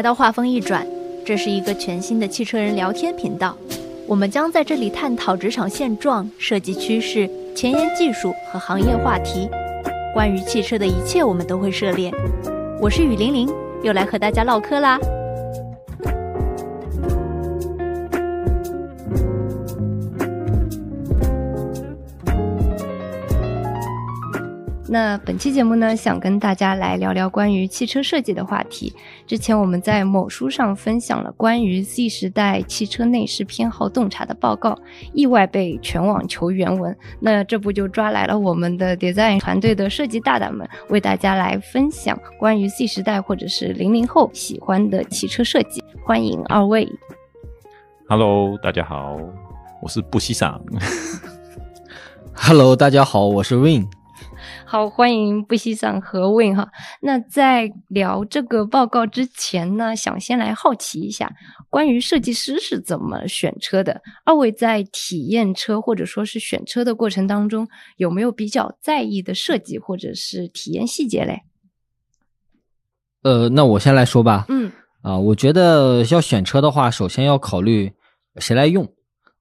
来到画风一转，这是一个全新的汽车人聊天频道。我们将在这里探讨职场现状、设计趋势、前沿技术和行业话题。关于汽车的一切，我们都会涉猎。我是雨玲玲，又来和大家唠嗑啦。那本期节目呢，想跟大家来聊聊关于汽车设计的话题。之前我们在某书上分享了关于 Z 时代汽车内饰偏好洞察的报告，意外被全网求原文。那这不就抓来了我们的 design 团队的设计大大们，为大家来分享关于 Z 时代或者是零零后喜欢的汽车设计。欢迎二位。Hello，大家好，我是布西桑。Hello，大家好，我是 Win。好，欢迎布西桑和 Win 哈。那在聊这个报告之前呢，想先来好奇一下，关于设计师是怎么选车的？二位在体验车或者说是选车的过程当中，有没有比较在意的设计或者是体验细节嘞？呃，那我先来说吧。嗯，啊，我觉得要选车的话，首先要考虑谁来用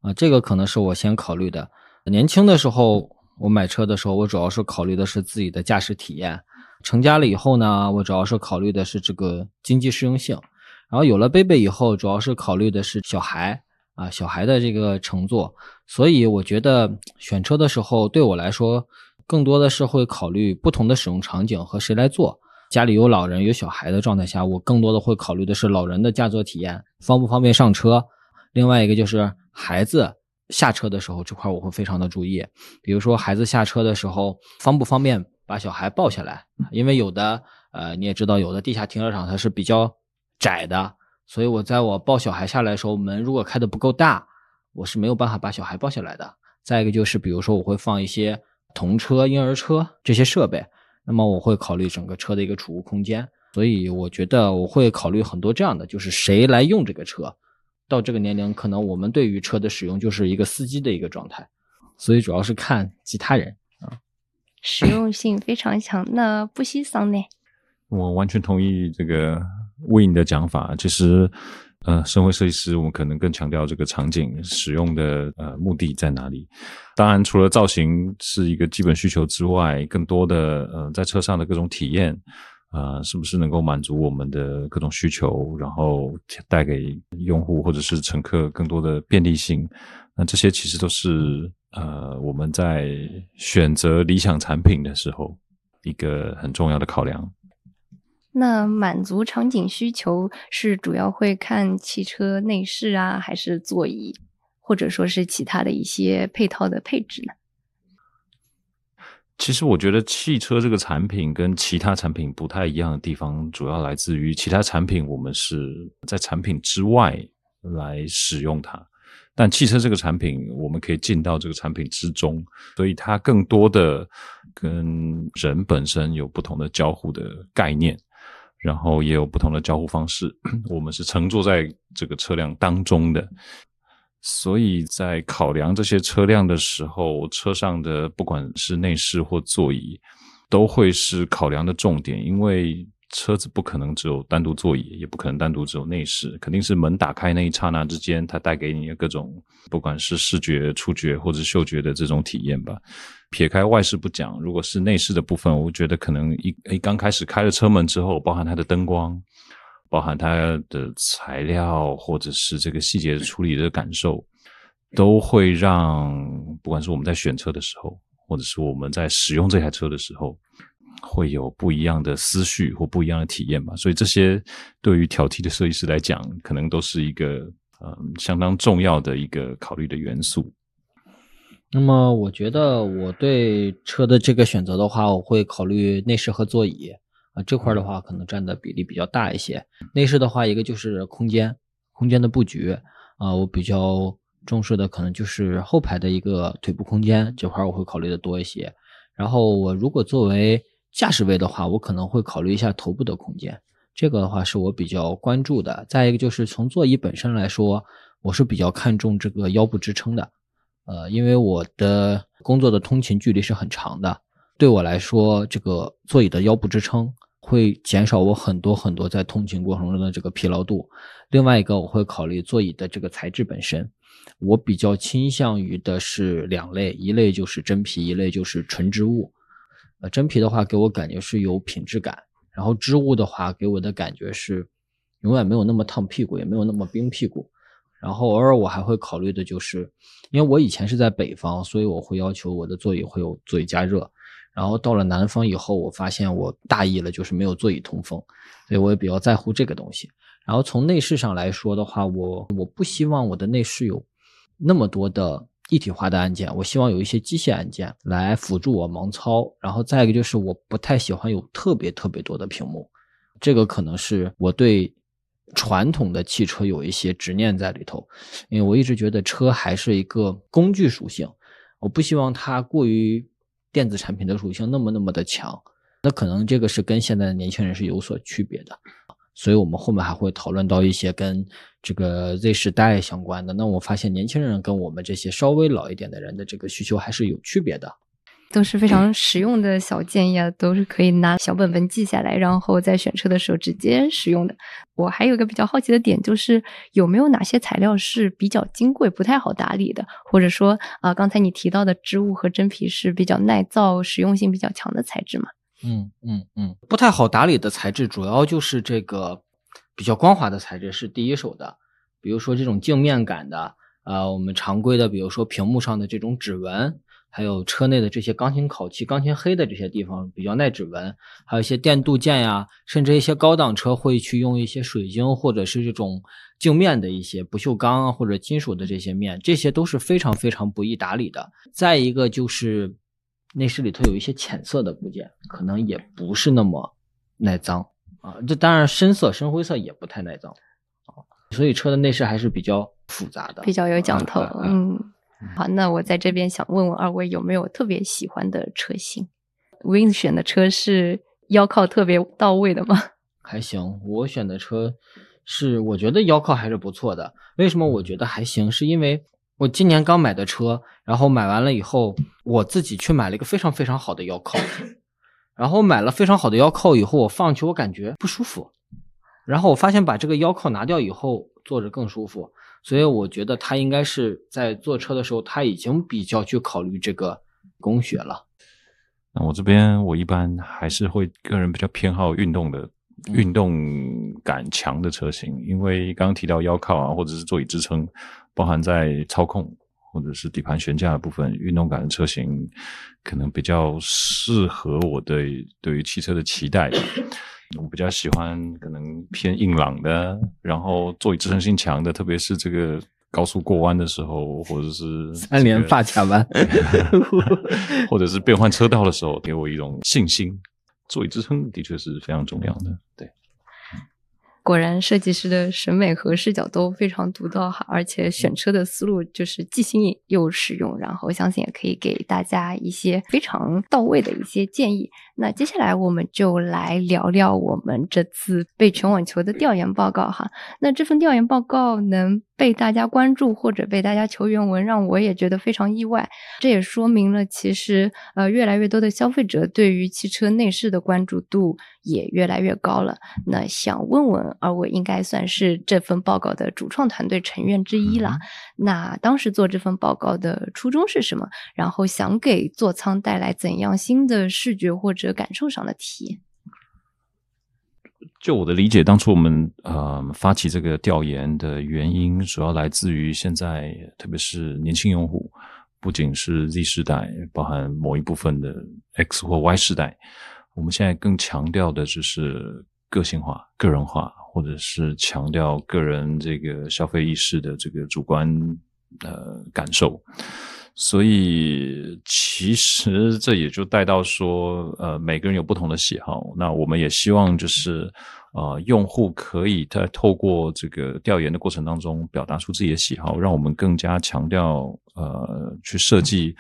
啊，这个可能是我先考虑的。年轻的时候。我买车的时候，我主要是考虑的是自己的驾驶体验；成家了以后呢，我主要是考虑的是这个经济适用性；然后有了贝贝以后，主要是考虑的是小孩啊，小孩的这个乘坐。所以我觉得选车的时候，对我来说，更多的是会考虑不同的使用场景和谁来坐。家里有老人有小孩的状态下，我更多的会考虑的是老人的驾坐体验，方不方便上车。另外一个就是孩子。下车的时候，这块我会非常的注意，比如说孩子下车的时候方不方便把小孩抱下来，因为有的呃你也知道，有的地下停车场它是比较窄的，所以我在我抱小孩下来的时候，门如果开的不够大，我是没有办法把小孩抱下来的。再一个就是，比如说我会放一些童车、婴儿车这些设备，那么我会考虑整个车的一个储物空间，所以我觉得我会考虑很多这样的，就是谁来用这个车。到这个年龄，可能我们对于车的使用就是一个司机的一个状态，所以主要是看其他人啊。实用性非常强，那不西桑呢？我完全同意这个 Win 的讲法。其实，呃，身为设计师，我们可能更强调这个场景使用的呃目的在哪里。当然，除了造型是一个基本需求之外，更多的呃在车上的各种体验。啊，是不是能够满足我们的各种需求，然后带给用户或者是乘客更多的便利性？那这些其实都是呃我们在选择理想产品的时候一个很重要的考量。那满足场景需求是主要会看汽车内饰啊，还是座椅，或者说是其他的一些配套的配置呢？其实我觉得汽车这个产品跟其他产品不太一样的地方，主要来自于其他产品我们是在产品之外来使用它，但汽车这个产品我们可以进到这个产品之中，所以它更多的跟人本身有不同的交互的概念，然后也有不同的交互方式。我们是乘坐在这个车辆当中的。所以在考量这些车辆的时候，车上的不管是内饰或座椅，都会是考量的重点。因为车子不可能只有单独座椅，也不可能单独只有内饰，肯定是门打开那一刹那之间，它带给你的各种，不管是视觉、触觉或者嗅觉的这种体验吧。撇开外饰不讲，如果是内饰的部分，我觉得可能一一刚开始开了车门之后，包含它的灯光。包含它的材料，或者是这个细节处理的感受，都会让不管是我们在选车的时候，或者是我们在使用这台车的时候，会有不一样的思绪或不一样的体验吧。所以这些对于挑剔的设计师来讲，可能都是一个嗯相当重要的一个考虑的元素。那么，我觉得我对车的这个选择的话，我会考虑内饰和座椅。这块的话，可能占的比例比较大一些。内饰的话，一个就是空间，空间的布局啊，我比较重视的可能就是后排的一个腿部空间这块，我会考虑的多一些。然后我如果作为驾驶位的话，我可能会考虑一下头部的空间，这个的话是我比较关注的。再一个就是从座椅本身来说，我是比较看重这个腰部支撑的，呃，因为我的工作的通勤距离是很长的，对我来说，这个座椅的腰部支撑。会减少我很多很多在通勤过程中的这个疲劳度。另外一个，我会考虑座椅的这个材质本身。我比较倾向于的是两类，一类就是真皮，一类就是纯织物。呃，真皮的话给我感觉是有品质感，然后织物的话给我的感觉是永远没有那么烫屁股，也没有那么冰屁股。然后偶尔我还会考虑的就是，因为我以前是在北方，所以我会要求我的座椅会有座椅加热。然后到了南方以后，我发现我大意了，就是没有座椅通风，所以我也比较在乎这个东西。然后从内饰上来说的话，我我不希望我的内饰有那么多的一体化的按键，我希望有一些机械按键来辅助我盲操。然后再一个就是我不太喜欢有特别特别多的屏幕，这个可能是我对传统的汽车有一些执念在里头，因为我一直觉得车还是一个工具属性，我不希望它过于电子产品的属性那么那么的强，那可能这个是跟现在的年轻人是有所区别的。所以我们后面还会讨论到一些跟这个 Z 时代相关的。那我发现年轻人跟我们这些稍微老一点的人的这个需求还是有区别的，都是非常实用的小建议啊，都是可以拿小本本记下来，然后在选车的时候直接使用的。我还有一个比较好奇的点，就是有没有哪些材料是比较金贵、不太好打理的，或者说啊，刚才你提到的织物和真皮是比较耐造、实用性比较强的材质吗？嗯嗯嗯，不太好打理的材质，主要就是这个比较光滑的材质是第一手的，比如说这种镜面感的，呃，我们常规的，比如说屏幕上的这种指纹，还有车内的这些钢琴烤漆、钢琴黑的这些地方比较耐指纹，还有一些电镀件呀，甚至一些高档车会去用一些水晶或者是这种镜面的一些不锈钢啊或者金属的这些面，这些都是非常非常不易打理的。再一个就是。内饰里头有一些浅色的部件，可能也不是那么耐脏啊。这当然深色、深灰色也不太耐脏啊。所以车的内饰还是比较复杂的，比较有讲头。嗯，好，那我在这边想问问二位有没有特别喜欢的车型？Win 选的车是腰靠特别到位的吗？还行，我选的车是我觉得腰靠还是不错的。为什么我觉得还行？是因为。我今年刚买的车，然后买完了以后，我自己去买了一个非常非常好的腰靠，然后买了非常好的腰靠以后，我放去我感觉不舒服，然后我发现把这个腰靠拿掉以后坐着更舒服，所以我觉得他应该是在坐车的时候他已经比较去考虑这个工学了。那我这边我一般还是会个人比较偏好运动的、运动感强的车型，因为刚刚提到腰靠啊，或者是座椅支撑。包含在操控或者是底盘悬架的部分，运动感的车型可能比较适合我对对于汽车的期待。我比较喜欢可能偏硬朗的，然后座椅支撑性强的，特别是这个高速过弯的时候，或者是三连发卡弯，或者是变换车道的时候，给我一种信心。座椅支撑的确是非常重要的，对。果然，设计师的审美和视角都非常独到哈，而且选车的思路就是既新颖又实用，然后相信也可以给大家一些非常到位的一些建议。那接下来我们就来聊聊我们这次被全网求的调研报告哈。那这份调研报告能被大家关注或者被大家求原文，让我也觉得非常意外。这也说明了其实呃越来越多的消费者对于汽车内饰的关注度也越来越高了。那想问问二位，应该算是这份报告的主创团队成员之一了。那当时做这份报告的初衷是什么？然后想给座舱带来怎样新的视觉或者感受上的体验。就我的理解，当初我们呃发起这个调研的原因，主要来自于现在，特别是年轻用户，不仅是 Z 世代，包含某一部分的 X 或 Y 世代，我们现在更强调的就是个性化、个人化，或者是强调个人这个消费意识的这个主观呃感受。所以，其实这也就带到说，呃，每个人有不同的喜好。那我们也希望就是，呃，用户可以在透过这个调研的过程当中，表达出自己的喜好，让我们更加强调，呃，去设计。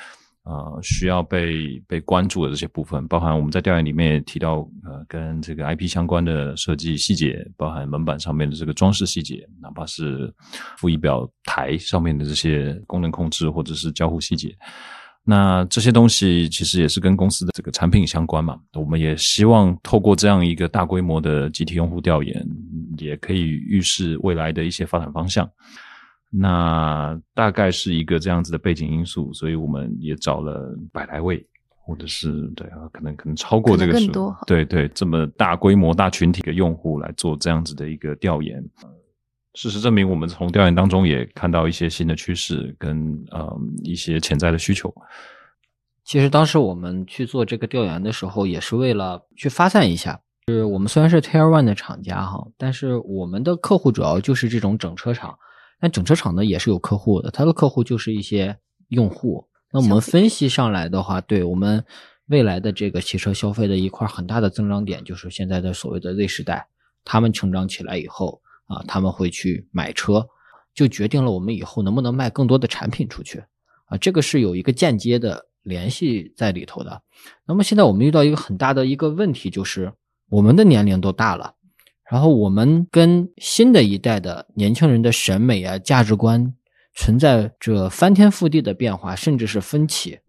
呃，需要被被关注的这些部分，包含我们在调研里面也提到，呃，跟这个 IP 相关的设计细节，包含门板上面的这个装饰细节，哪怕是副仪表台上面的这些功能控制或者是交互细节。那这些东西其实也是跟公司的这个产品相关嘛。我们也希望透过这样一个大规模的集体用户调研，也可以预示未来的一些发展方向。那大概是一个这样子的背景因素，所以我们也找了百来位，或者是对啊，可能可能超过这个数，对对，这么大规模大群体的用户来做这样子的一个调研。事实证明，我们从调研当中也看到一些新的趋势跟呃一些潜在的需求。其实当时我们去做这个调研的时候，也是为了去发散一下。就是我们虽然是 Tier One 的厂家哈，但是我们的客户主要就是这种整车厂。但整车厂呢也是有客户的，他的客户就是一些用户。那我们分析上来的话，对我们未来的这个汽车消费的一块很大的增长点，就是现在的所谓的 Z 时代，他们成长起来以后。啊，他们会去买车，就决定了我们以后能不能卖更多的产品出去啊，这个是有一个间接的联系在里头的。那么现在我们遇到一个很大的一个问题，就是我们的年龄都大了，然后我们跟新的一代的年轻人的审美啊、价值观存在着翻天覆地的变化，甚至是分歧。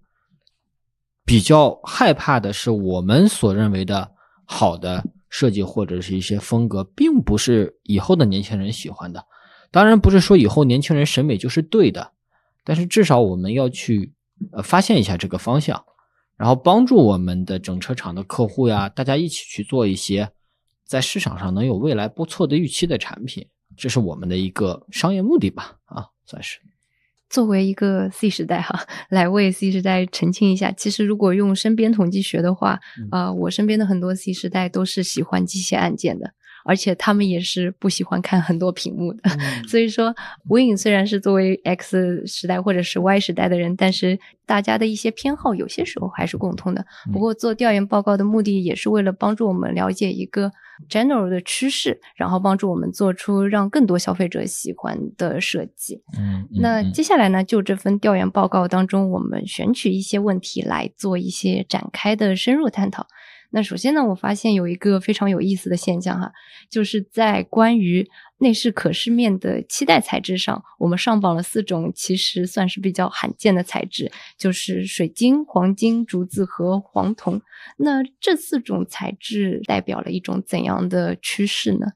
比较害怕的是，我们所认为的好的。设计或者是一些风格，并不是以后的年轻人喜欢的。当然，不是说以后年轻人审美就是对的，但是至少我们要去呃发现一下这个方向，然后帮助我们的整车厂的客户呀，大家一起去做一些在市场上能有未来不错的预期的产品，这是我们的一个商业目的吧？啊，算是。作为一个 C 时代哈，来为 C 时代澄清一下，其实如果用身边统计学的话，啊，我身边的很多 C 时代都是喜欢机械按键的。而且他们也是不喜欢看很多屏幕的，所以说，Win 虽然是作为 X 时代或者是 Y 时代的人，但是大家的一些偏好有些时候还是共通的。不过做调研报告的目的也是为了帮助我们了解一个 general 的趋势，然后帮助我们做出让更多消费者喜欢的设计。嗯，那接下来呢，就这份调研报告当中，我们选取一些问题来做一些展开的深入探讨。那首先呢，我发现有一个非常有意思的现象哈，就是在关于内饰可视面的期待材质上，我们上榜了四种，其实算是比较罕见的材质，就是水晶、黄金、竹子和黄铜。那这四种材质代表了一种怎样的趋势呢？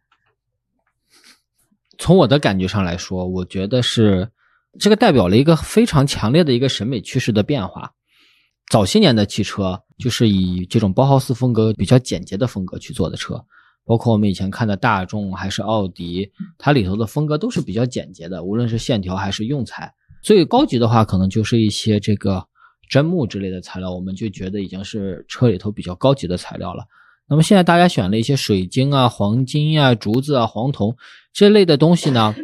从我的感觉上来说，我觉得是这个代表了一个非常强烈的一个审美趋势的变化。早些年的汽车就是以这种包豪斯风格比较简洁的风格去做的车，包括我们以前看的大众还是奥迪，它里头的风格都是比较简洁的，无论是线条还是用材。最高级的话，可能就是一些这个真木之类的材料，我们就觉得已经是车里头比较高级的材料了。那么现在大家选了一些水晶啊、黄金呀、竹子啊、黄铜这类的东西呢，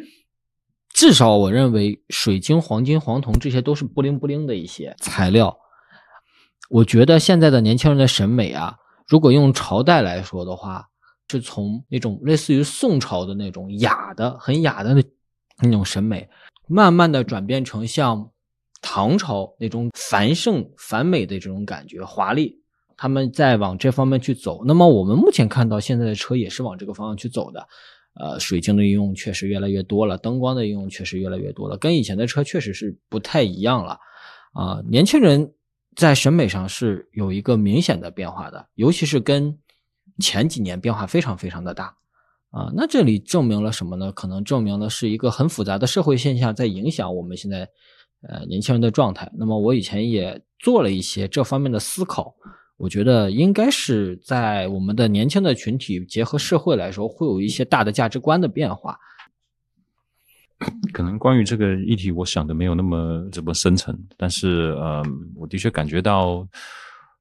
至少我认为水晶、黄金、黄铜这些都是不灵不灵的一些材料。我觉得现在的年轻人的审美啊，如果用朝代来说的话，是从那种类似于宋朝的那种雅的、很雅的那那种审美，慢慢的转变成像唐朝那种繁盛繁美的这种感觉，华丽。他们在往这方面去走。那么我们目前看到现在的车也是往这个方向去走的。呃，水晶的应用确实越来越多了，灯光的应用确实越来越多了，跟以前的车确实是不太一样了。啊，年轻人。在审美上是有一个明显的变化的，尤其是跟前几年变化非常非常的大啊。那这里证明了什么呢？可能证明的是一个很复杂的社会现象在影响我们现在呃年轻人的状态。那么我以前也做了一些这方面的思考，我觉得应该是在我们的年轻的群体结合社会来说，会有一些大的价值观的变化。可能关于这个议题，我想的没有那么这么深层，但是呃，我的确感觉到，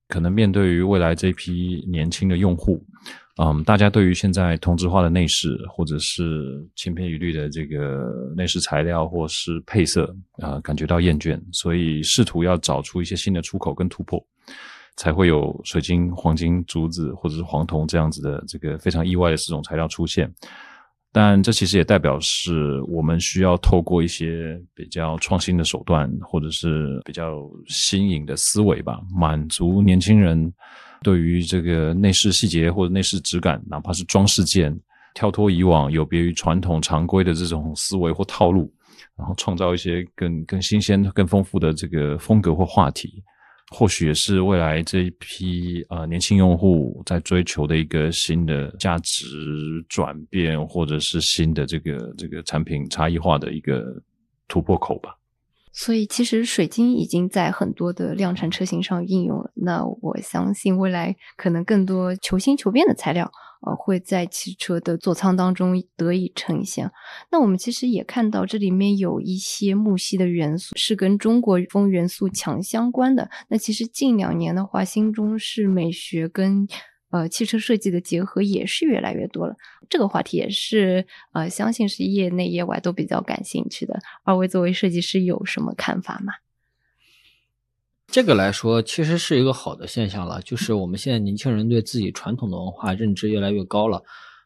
可能面对于未来这批年轻的用户，嗯，大家对于现在同质化的内饰或者是千篇一律的这个内饰材料或是配色啊，感觉到厌倦，所以试图要找出一些新的出口跟突破，才会有水晶、黄金、竹子或者是黄铜这样子的这个非常意外的四种材料出现。但这其实也代表是我们需要透过一些比较创新的手段，或者是比较新颖的思维吧，满足年轻人对于这个内饰细节或者内饰质感，哪怕是装饰件，跳脱以往有别于传统常规的这种思维或套路，然后创造一些更更新鲜、更丰富的这个风格或话题。或许也是未来这一批呃年轻用户在追求的一个新的价值转变，或者是新的这个这个产品差异化的一个突破口吧。所以，其实水晶已经在很多的量产车型上应用了。那我相信未来可能更多求新求变的材料。呃，会在汽车的座舱当中得以呈现。那我们其实也看到这里面有一些木系的元素是跟中国风元素强相关的。那其实近两年的话，新中式美学跟呃汽车设计的结合也是越来越多了。这个话题也是呃，相信是业内业外都比较感兴趣的。二位作为设计师有什么看法吗？这个来说，其实是一个好的现象了。就是我们现在年轻人对自己传统的文化认知越来越高了。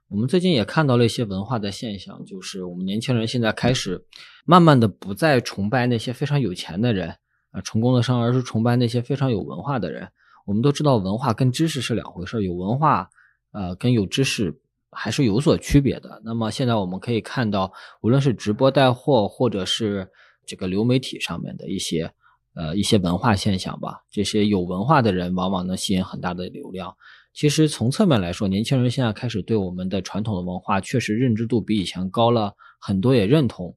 我们最近也看到了一些文化的现象，就是我们年轻人现在开始慢慢的不再崇拜那些非常有钱的人啊，成功的商，而是崇拜那些非常有文化的人。我们都知道，文化跟知识是两回事，有文化呃跟有知识还是有所区别的。那么现在我们可以看到，无论是直播带货，或者是这个流媒体上面的一些。呃，一些文化现象吧，这些有文化的人往往能吸引很大的流量。其实从侧面来说，年轻人现在开始对我们的传统的文化确实认知度比以前高了很多，也认同。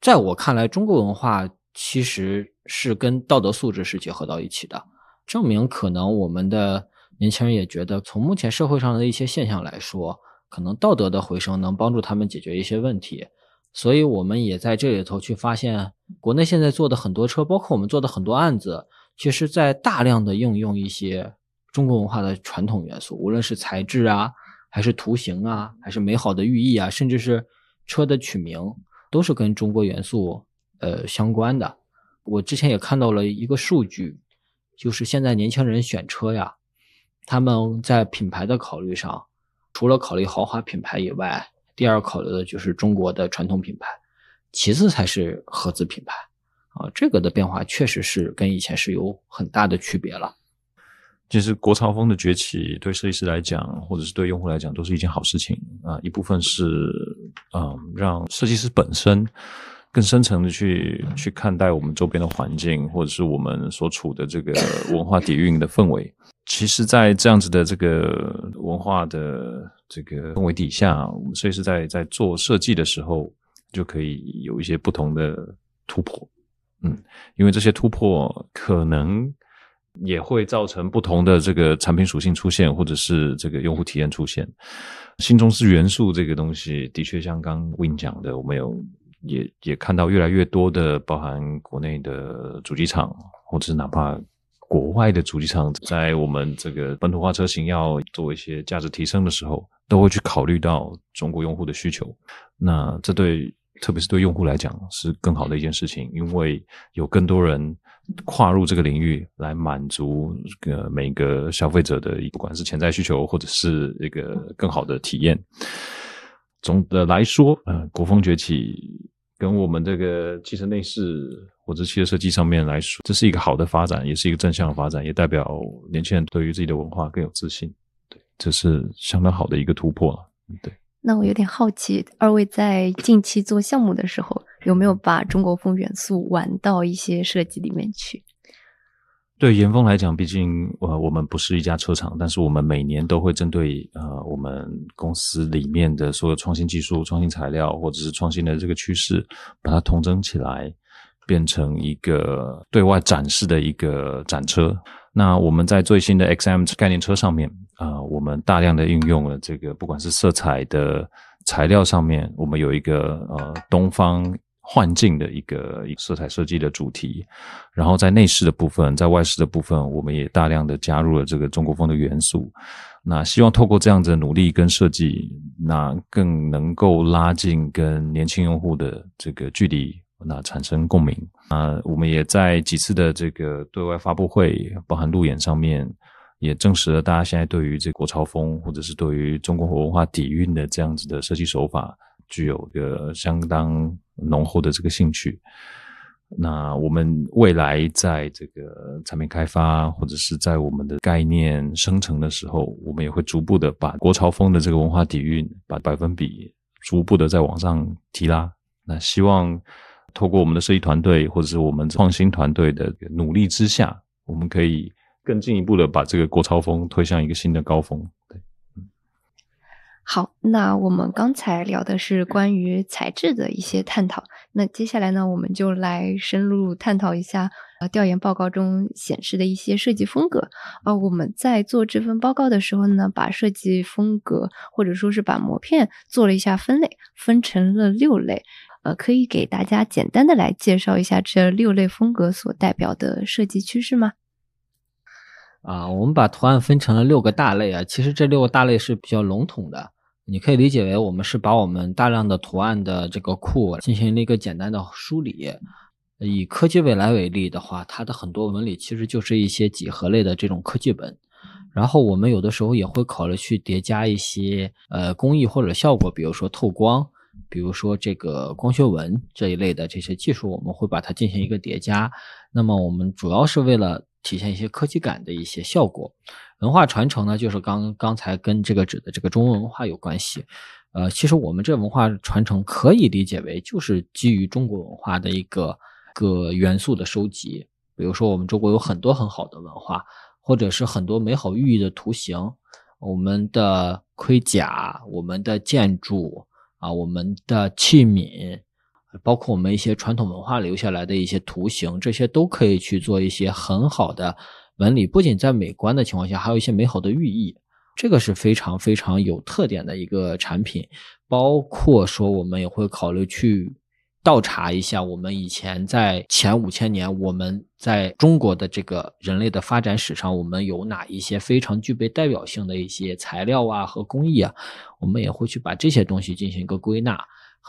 在我看来，中国文化其实是跟道德素质是结合到一起的，证明可能我们的年轻人也觉得，从目前社会上的一些现象来说，可能道德的回升能帮助他们解决一些问题。所以，我们也在这里头去发现，国内现在做的很多车，包括我们做的很多案子，其实在大量的应用一些中国文化的传统元素，无论是材质啊，还是图形啊，还是美好的寓意啊，甚至是车的取名，都是跟中国元素呃相关的。我之前也看到了一个数据，就是现在年轻人选车呀，他们在品牌的考虑上，除了考虑豪华品牌以外，第二考虑的就是中国的传统品牌，其次才是合资品牌，啊，这个的变化确实是跟以前是有很大的区别了。其实国潮风的崛起对设计师来讲，或者是对用户来讲，都是一件好事情啊。一部分是嗯，让设计师本身更深层的去去看待我们周边的环境，或者是我们所处的这个文化底蕴的氛围。其实，在这样子的这个文化的。这个氛围底下，我们所以是在在做设计的时候，就可以有一些不同的突破，嗯，因为这些突破可能也会造成不同的这个产品属性出现，或者是这个用户体验出现。新中式元素这个东西，的确像刚 Win 讲的，我们有也也看到越来越多的，包含国内的主机厂，或者是哪怕。国外的主机厂在我们这个本土化车型要做一些价值提升的时候，都会去考虑到中国用户的需求。那这对特别是对用户来讲是更好的一件事情，因为有更多人跨入这个领域来满足个每个消费者的，不管是潜在需求或者是一个更好的体验。总的来说，呃，国风崛起跟我们这个汽车内饰。或者汽车设计上面来说，这是一个好的发展，也是一个正向的发展，也代表年轻人对于自己的文化更有自信。对，这是相当好的一个突破。对。那我有点好奇，二位在近期做项目的时候，有没有把中国风元素玩到一些设计里面去？对严峰来讲，毕竟呃我们不是一家车厂，但是我们每年都会针对呃我们公司里面的所有创新技术、创新材料或者是创新的这个趋势，把它统整起来。变成一个对外展示的一个展车。那我们在最新的 XM 概念车上面啊，我们大量的运用了这个，不管是色彩的材料上面，我们有一个呃东方幻境的一个色彩设计的主题。然后在内饰的部分，在外饰的部分，我们也大量的加入了这个中国风的元素。那希望透过这样子的努力跟设计，那更能够拉近跟年轻用户的这个距离。那产生共鸣啊！我们也在几次的这个对外发布会，包含路演上面，也证实了大家现在对于这国潮风，或者是对于中国文化底蕴的这样子的设计手法，具有个相当浓厚的这个兴趣。那我们未来在这个产品开发，或者是在我们的概念生成的时候，我们也会逐步的把国潮风的这个文化底蕴，把百分比逐步的再往上提拉。那希望。透过我们的设计团队或者是我们创新团队的努力之下，我们可以更进一步的把这个国潮风推向一个新的高峰。好，那我们刚才聊的是关于材质的一些探讨，那接下来呢，我们就来深入探讨一下呃调研报告中显示的一些设计风格。啊，我们在做这份报告的时候呢，把设计风格或者说是把膜片做了一下分类，分成了六类。呃，可以给大家简单的来介绍一下这六类风格所代表的设计趋势吗？啊，我们把图案分成了六个大类啊，其实这六个大类是比较笼统的，你可以理解为我们是把我们大量的图案的这个库进行了一个简单的梳理。以科技未来为例的话，它的很多纹理其实就是一些几何类的这种科技本，然后我们有的时候也会考虑去叠加一些呃工艺或者效果，比如说透光。比如说这个光学纹这一类的这些技术，我们会把它进行一个叠加。那么我们主要是为了体现一些科技感的一些效果。文化传承呢，就是刚刚才跟这个指的这个中文文化有关系。呃，其实我们这文化传承可以理解为就是基于中国文化的一个个元素的收集。比如说我们中国有很多很好的文化，或者是很多美好寓意的图形，我们的盔甲，我们的建筑。啊，我们的器皿，包括我们一些传统文化留下来的一些图形，这些都可以去做一些很好的纹理。不仅在美观的情况下，还有一些美好的寓意，这个是非常非常有特点的一个产品。包括说，我们也会考虑去。倒查一下，我们以前在前五千年，我们在中国的这个人类的发展史上，我们有哪一些非常具备代表性的一些材料啊和工艺啊？我们也会去把这些东西进行一个归纳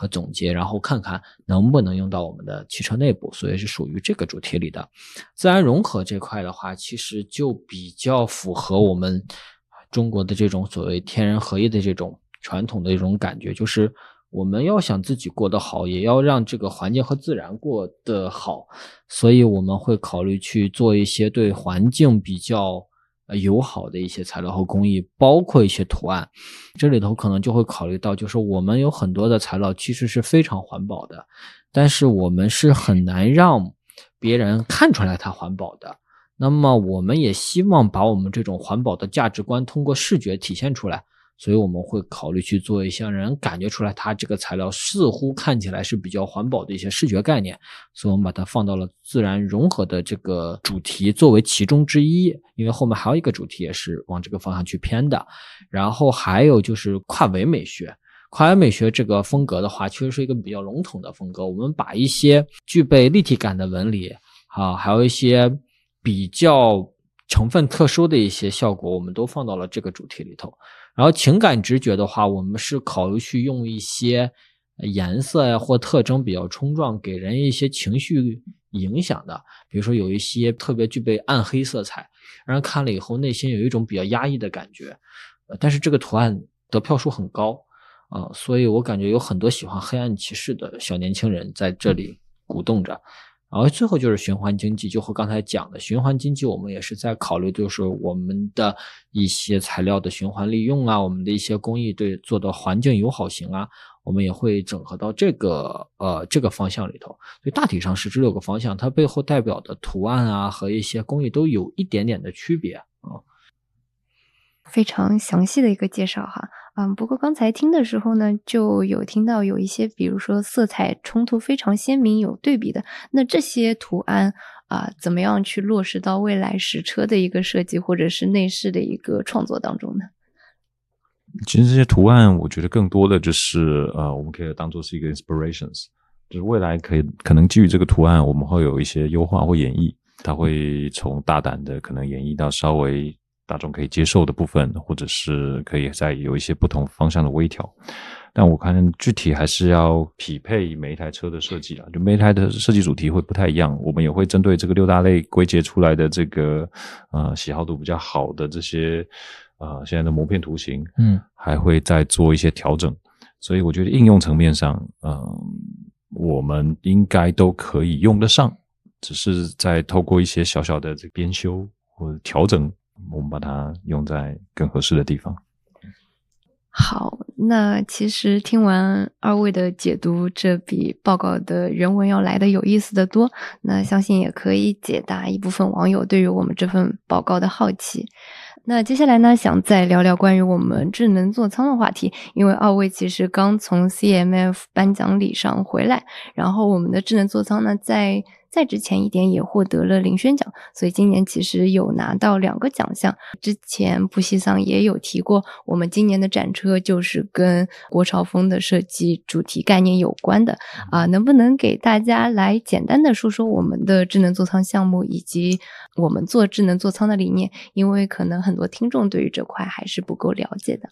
和总结，然后看看能不能用到我们的汽车内部。所以是属于这个主题里的自然融合这块的话，其实就比较符合我们中国的这种所谓天人合一的这种传统的一种感觉，就是。我们要想自己过得好，也要让这个环境和自然过得好，所以我们会考虑去做一些对环境比较友好的一些材料和工艺，包括一些图案。这里头可能就会考虑到，就是我们有很多的材料其实是非常环保的，但是我们是很难让别人看出来它环保的。那么，我们也希望把我们这种环保的价值观通过视觉体现出来。所以我们会考虑去做一些让人感觉出来，它这个材料似乎看起来是比较环保的一些视觉概念。所以我们把它放到了自然融合的这个主题作为其中之一，因为后面还有一个主题也是往这个方向去偏的。然后还有就是跨维美学，跨维美学这个风格的话，其实是一个比较笼统的风格。我们把一些具备立体感的纹理，啊，还有一些比较成分特殊的一些效果，我们都放到了这个主题里头。然后情感直觉的话，我们是考虑去用一些颜色呀或特征比较冲撞，给人一些情绪影响的。比如说有一些特别具备暗黑色彩，让人看了以后内心有一种比较压抑的感觉。但是这个图案得票数很高啊，所以我感觉有很多喜欢黑暗骑士的小年轻人在这里鼓动着。然后最后就是循环经济，就和刚才讲的循环经济，我们也是在考虑，就是我们的一些材料的循环利用啊，我们的一些工艺对做的环境友好型啊，我们也会整合到这个呃这个方向里头。所以大体上是这六个方向，它背后代表的图案啊和一些工艺都有一点点的区别啊。非常详细的一个介绍哈，嗯，不过刚才听的时候呢，就有听到有一些，比如说色彩冲突非常鲜明、有对比的，那这些图案啊，怎么样去落实到未来实车的一个设计或者是内饰的一个创作当中呢？其实这些图案，我觉得更多的就是呃，我们可以当做是一个 inspirations，就是未来可以可能基于这个图案，我们会有一些优化或演绎，它会从大胆的可能演绎到稍微。大众可以接受的部分，或者是可以再有一些不同方向的微调，但我看具体还是要匹配每一台车的设计啊，就每一台的设计主题会不太一样。我们也会针对这个六大类归结出来的这个呃喜好度比较好的这些呃现在的模片图形，嗯，还会再做一些调整。所以我觉得应用层面上，嗯，我们应该都可以用得上，只是在透过一些小小的这个编修或者调整。我们把它用在更合适的地方。好，那其实听完二位的解读，这比报告的原文要来的有意思的多。那相信也可以解答一部分网友对于我们这份报告的好奇。那接下来呢，想再聊聊关于我们智能座舱的话题，因为二位其实刚从 CMF 颁奖礼上回来，然后我们的智能座舱呢，在再之前一点也获得了林轩奖，所以今年其实有拿到两个奖项。之前布西桑也有提过，我们今年的展车就是跟国潮风的设计主题概念有关的啊，能不能给大家来简单的说说我们的智能座舱项目以及我们做智能座舱的理念？因为可能很多听众对于这块还是不够了解的。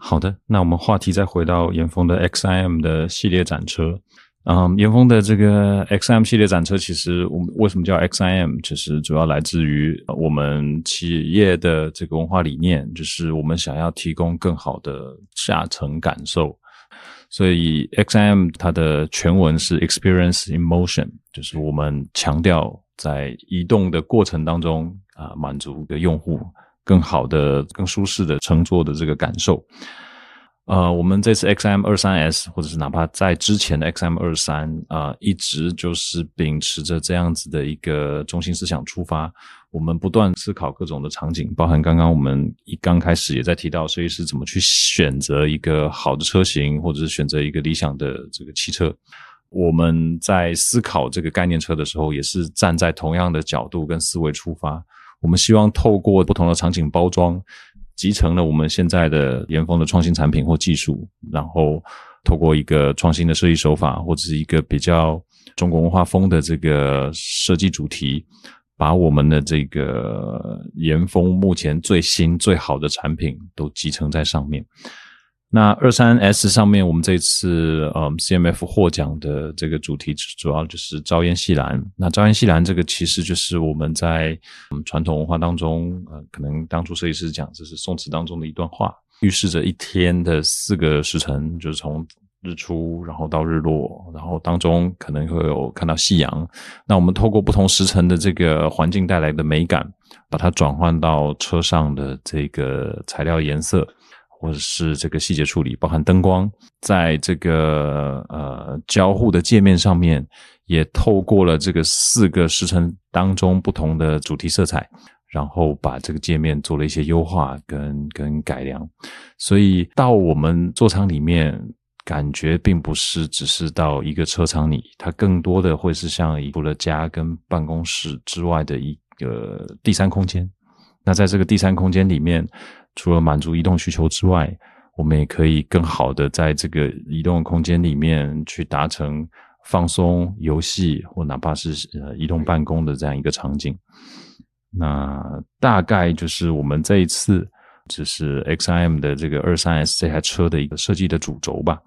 好的，那我们话题再回到严峰的 XIM 的系列展车。嗯，严峰的这个 XM 系列展车，其实我们为什么叫 XIM？其实主要来自于我们企业的这个文化理念，就是我们想要提供更好的下层感受。所以 XIM 它的全文是 Experience in Motion，就是我们强调在移动的过程当中啊，满足的用户更好的、更舒适的乘坐的这个感受。呃，我们这次 X M 二三 S，或者是哪怕在之前的 X M 二三啊，一直就是秉持着这样子的一个中心思想出发，我们不断思考各种的场景，包含刚刚我们一刚开始也在提到设计师怎么去选择一个好的车型，或者是选择一个理想的这个汽车。我们在思考这个概念车的时候，也是站在同样的角度跟思维出发，我们希望透过不同的场景包装。集成了我们现在的严峰的创新产品或技术，然后透过一个创新的设计手法，或者是一个比较中国文化风的这个设计主题，把我们的这个严峰目前最新最好的产品都集成在上面。那二三 S 上面，我们这次呃 CMF 获奖的这个主题主要就是朝烟夕蓝。那朝烟夕蓝这个其实就是我们在传统文化当中，呃，可能当初设计师讲这是宋词当中的一段话，预示着一天的四个时辰，就是从日出然后到日落，然后当中可能会有看到夕阳。那我们透过不同时辰的这个环境带来的美感，把它转换到车上的这个材料颜色。或者是这个细节处理，包含灯光，在这个呃交互的界面上面，也透过了这个四个时辰当中不同的主题色彩，然后把这个界面做了一些优化跟跟改良。所以到我们座舱里面，感觉并不是只是到一个车舱里，它更多的会是像除了家跟办公室之外的一个第三空间。那在这个第三空间里面。除了满足移动需求之外，我们也可以更好的在这个移动空间里面去达成放松、游戏或哪怕是呃移动办公的这样一个场景。那大概就是我们这一次只是 XIM 的这个二三 S 这台车的一个设计的主轴吧。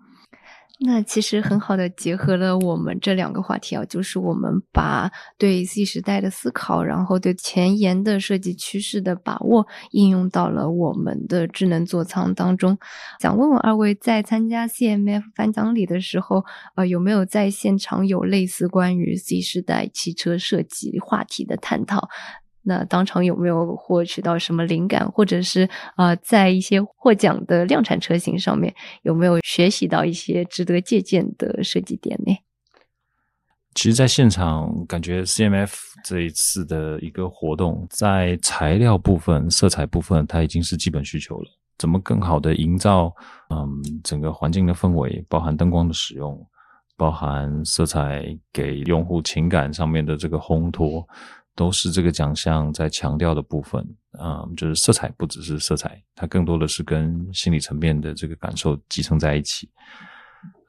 那其实很好的结合了我们这两个话题啊，就是我们把对 Z 时代的思考，然后对前沿的设计趋势的把握，应用到了我们的智能座舱当中。想问问二位，在参加 CMF 颁奖礼的时候，呃，有没有在现场有类似关于 Z 时代汽车设计话题的探讨？那当场有没有获取到什么灵感，或者是啊，在一些获奖的量产车型上面有没有学习到一些值得借鉴的设计点呢？其实，在现场感觉 CMF 这一次的一个活动，在材料部分、色彩部分，它已经是基本需求了。怎么更好的营造嗯整个环境的氛围，包含灯光的使用，包含色彩给用户情感上面的这个烘托。都是这个奖项在强调的部分啊，就是色彩不只是色彩，它更多的是跟心理层面的这个感受集成在一起。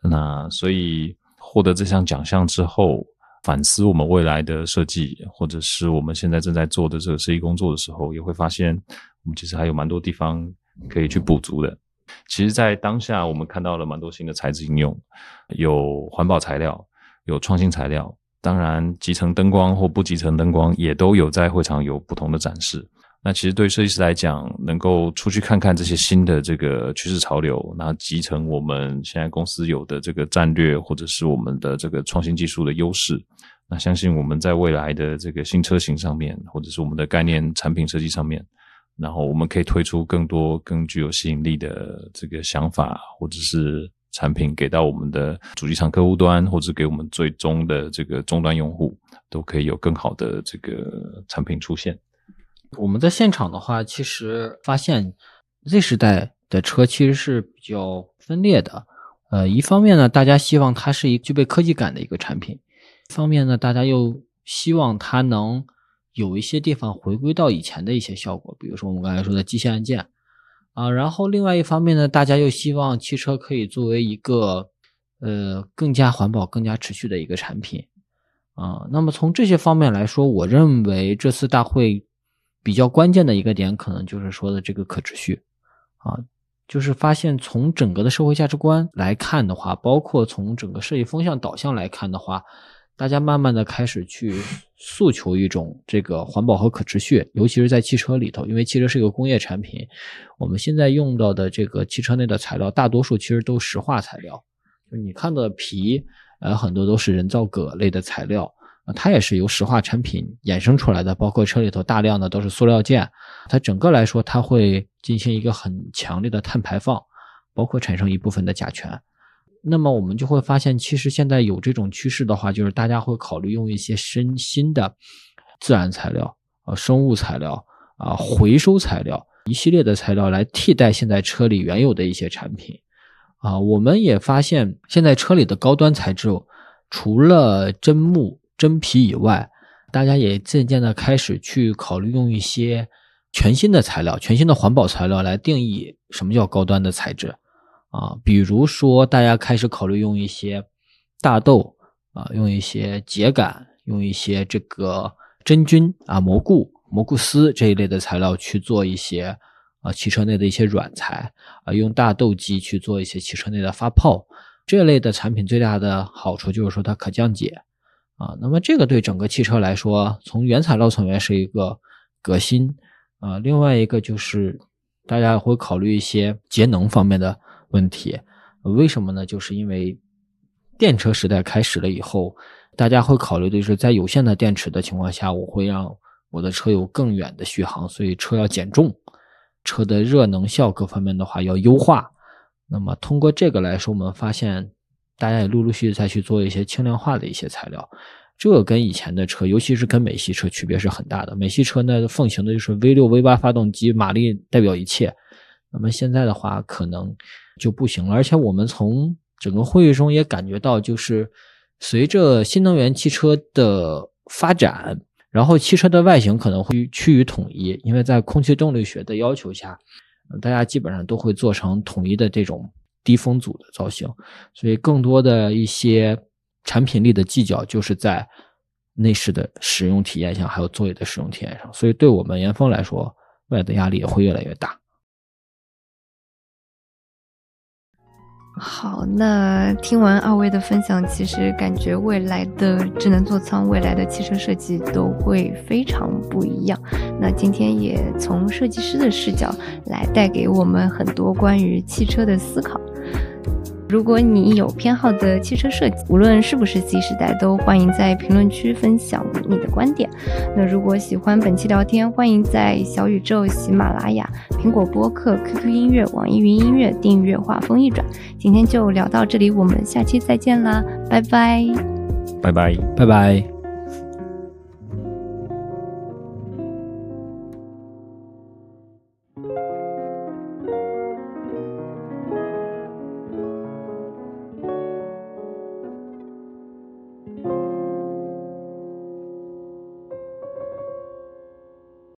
那所以获得这项奖项之后，反思我们未来的设计，或者是我们现在正在做的这个设计工作的时候，也会发现我们其实还有蛮多地方可以去补足的。其实，在当下我们看到了蛮多新的材质应用，有环保材料，有创新材料。当然，集成灯光或不集成灯光也都有在会场有不同的展示。那其实对设计师来讲，能够出去看看这些新的这个趋势潮流，那集成我们现在公司有的这个战略，或者是我们的这个创新技术的优势，那相信我们在未来的这个新车型上面，或者是我们的概念产品设计上面，然后我们可以推出更多更具有吸引力的这个想法，或者是产品给到我们的主机厂客户端，或者给我们最终的这个终端用户，都可以有更好的这个产品出现。我们在现场的话，其实发现 Z 时代的车其实是比较分裂的。呃，一方面呢，大家希望它是一具备科技感的一个产品；一方面呢，大家又希望它能有一些地方回归到以前的一些效果，比如说我们刚才说的机械按键啊。然后另外一方面呢，大家又希望汽车可以作为一个呃更加环保、更加持续的一个产品啊。那么从这些方面来说，我认为这次大会比较关键的一个点，可能就是说的这个可持续啊。就是发现，从整个的社会价值观来看的话，包括从整个设计风向导向来看的话，大家慢慢的开始去诉求一种这个环保和可持续，尤其是在汽车里头，因为汽车是一个工业产品，我们现在用到的这个汽车内的材料，大多数其实都石化材料，就你看到的皮，呃，很多都是人造革类的材料。它也是由石化产品衍生出来的，包括车里头大量的都是塑料件，它整个来说，它会进行一个很强烈的碳排放，包括产生一部分的甲醛。那么我们就会发现，其实现在有这种趋势的话，就是大家会考虑用一些新新的自然材料啊、生物材料啊、回收材料一系列的材料来替代现在车里原有的一些产品啊。我们也发现，现在车里的高端材质除了真木。真皮以外，大家也渐渐的开始去考虑用一些全新的材料、全新的环保材料来定义什么叫高端的材质啊。比如说，大家开始考虑用一些大豆啊，用一些秸秆，用一些这个真菌啊、蘑菇、蘑菇丝这一类的材料去做一些啊汽车内的一些软材啊，用大豆基去做一些汽车内的发泡这类的产品，最大的好处就是说它可降解。啊，那么这个对整个汽车来说，从原材料层面是一个革新啊。另外一个就是大家会考虑一些节能方面的问题。为什么呢？就是因为电车时代开始了以后，大家会考虑的是在有限的电池的情况下，我会让我的车有更远的续航，所以车要减重，车的热能效各方面的话要优化。那么通过这个来说，我们发现。大家也陆陆续续再去做一些轻量化的一些材料，这个跟以前的车，尤其是跟美系车区别是很大的。美系车呢奉行的就是 V 六 V 八发动机，马力代表一切。那么现在的话，可能就不行了。而且我们从整个会议中也感觉到，就是随着新能源汽车的发展，然后汽车的外形可能会趋于统一，因为在空气动力学的要求下，大家基本上都会做成统一的这种。低风阻的造型，所以更多的一些产品力的计较就是在内饰的使用体验上，还有座椅的使用体验上。所以对我们严峰来说，外的压力也会越来越大。好，那听完二位的分享，其实感觉未来的智能座舱、未来的汽车设计都会非常不一样。那今天也从设计师的视角来带给我们很多关于汽车的思考。如果你有偏好的汽车设计，无论是不是 Z 时代，都欢迎在评论区分享你的观点。那如果喜欢本期聊天，欢迎在小宇宙、喜马拉雅、苹果播客、QQ 音乐、网易云音乐订阅“画风一转”。今天就聊到这里，我们下期再见啦，拜拜，拜拜，拜拜。